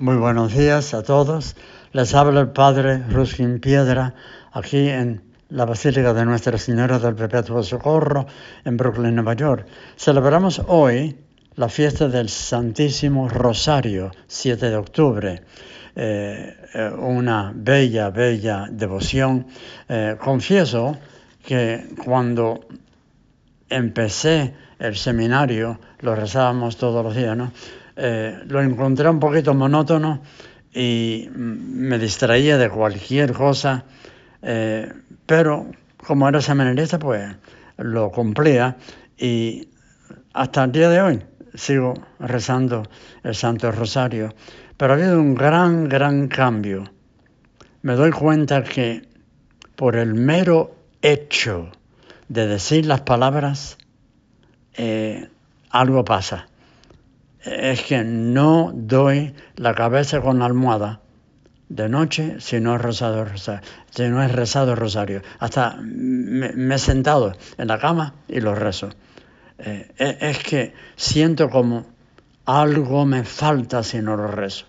Muy buenos días a todos. Les habla el Padre Ruskin Piedra aquí en la Basílica de Nuestra Señora del Perpetuo Socorro en Brooklyn, Nueva York. Celebramos hoy la fiesta del Santísimo Rosario, 7 de octubre. Eh, eh, una bella, bella devoción. Eh, confieso que cuando empecé el seminario, lo rezábamos todos los días, ¿no? Eh, lo encontré un poquito monótono y me distraía de cualquier cosa, eh, pero como era seminarista, pues lo cumplía y hasta el día de hoy sigo rezando el Santo Rosario. Pero ha habido un gran, gran cambio. Me doy cuenta que por el mero hecho de decir las palabras, eh, algo pasa es que no doy la cabeza con la almohada de noche si no he rezado rosario, si no rosario. Hasta me, he sentado en la cama y lo rezo. Eh, e, es que siento como algo me falta si no lo rezo.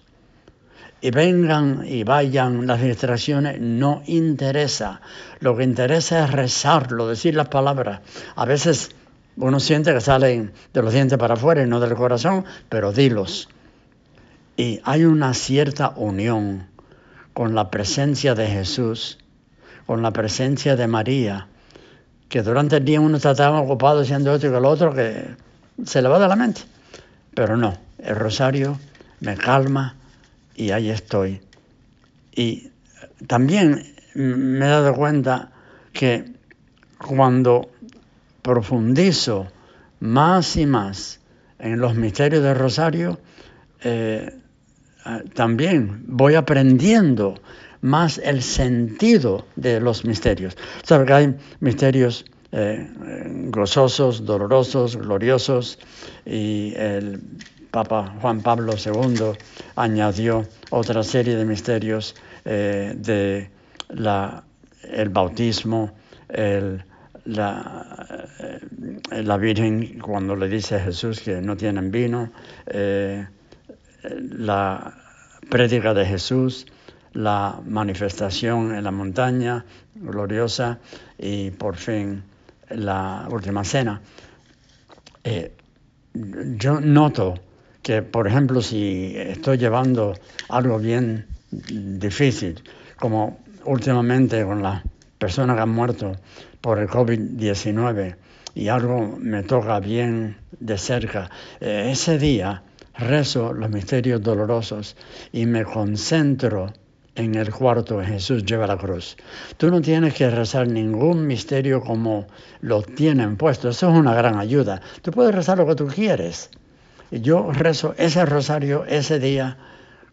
Y vengan y vayan las distracciones, no interesa. Lo que interesa es rezarlo, decir las palabras. A veces uno siente que salen de los dientes para afuera y no del corazón, pero dilos. Y hay una cierta unión con la presencia de Jesús, con la presencia de María, que durante el día uno está tan ocupado haciendo esto y lo otro que se le va de la mente. Pero no, el rosario me calma y ahí estoy. Y también me he dado cuenta que cuando profundizo más y más en los misterios del rosario, eh, también voy aprendiendo más el sentido de los misterios. Sabes que hay misterios eh, gozosos, dolorosos, gloriosos, y el Papa Juan Pablo II añadió otra serie de misterios eh, de la, el bautismo, la, eh, la Virgen cuando le dice a Jesús que no tienen vino, la prédica de Jesús, la manifestación en la montaña gloriosa y por fin la última cena. Eh, yo noto que, por ejemplo, si estoy llevando algo bien difícil, como últimamente con las personas que han muerto por el COVID-19 y algo me toca bien de cerca, eh, ese día rezo los misterios dolorosos y me concentro en el cuarto Jesús lleva la cruz. Tú no tienes que rezar ningún misterio como lo tienen puesto. Eso es una gran ayuda. Tú puedes rezar lo que tú quieres. Yo rezo ese rosario ese día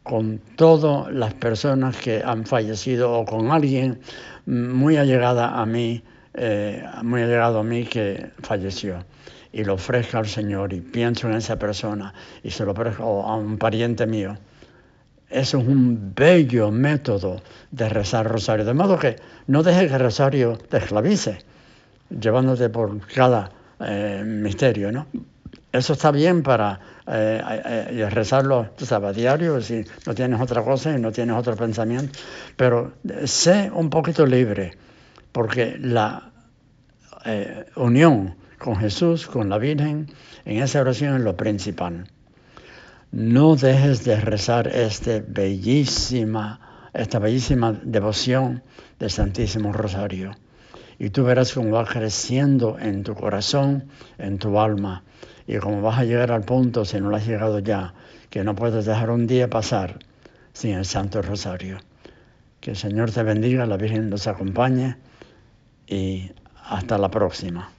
con todas las personas que han fallecido o con alguien muy allegada a mí eh, muy llegado a mí que falleció y lo ofrezco al Señor y pienso en esa persona y se lo ofrezco a un pariente mío. Eso es un bello método de rezar rosario. De modo que no dejes que el rosario te esclavice, llevándote por cada eh, misterio, ¿no? Eso está bien para eh, rezarlo, tú sabes, a diario, si no tienes otra cosa y no tienes otro pensamiento, pero sé un poquito libre porque la eh, unión con Jesús, con la Virgen, en esa oración es lo principal. No dejes de rezar este bellísima, esta bellísima devoción del Santísimo Rosario. Y tú verás cómo va creciendo en tu corazón, en tu alma, y cómo vas a llegar al punto, si no lo has llegado ya, que no puedes dejar un día pasar sin el Santo Rosario. Que el Señor te bendiga, la Virgen nos acompañe y hasta la próxima.